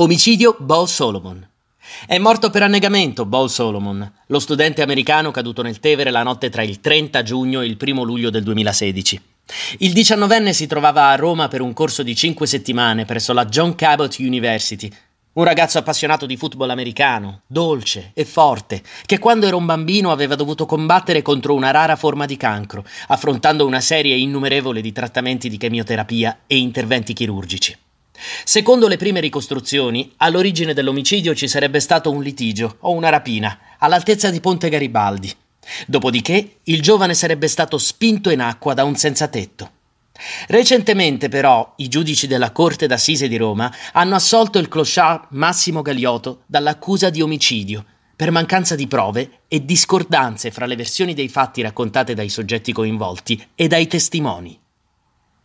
Omicidio Bo Solomon. È morto per annegamento Bo Solomon, lo studente americano caduto nel Tevere la notte tra il 30 giugno e il 1 luglio del 2016. Il diciannovenne si trovava a Roma per un corso di cinque settimane presso la John Cabot University. Un ragazzo appassionato di football americano, dolce e forte, che quando era un bambino aveva dovuto combattere contro una rara forma di cancro, affrontando una serie innumerevole di trattamenti di chemioterapia e interventi chirurgici. Secondo le prime ricostruzioni, all'origine dell'omicidio ci sarebbe stato un litigio o una rapina all'altezza di Ponte Garibaldi. Dopodiché il giovane sarebbe stato spinto in acqua da un senzatetto. Recentemente, però, i giudici della Corte d'Assise di Roma hanno assolto il clochard Massimo Galiotto dall'accusa di omicidio per mancanza di prove e discordanze fra le versioni dei fatti raccontate dai soggetti coinvolti e dai testimoni.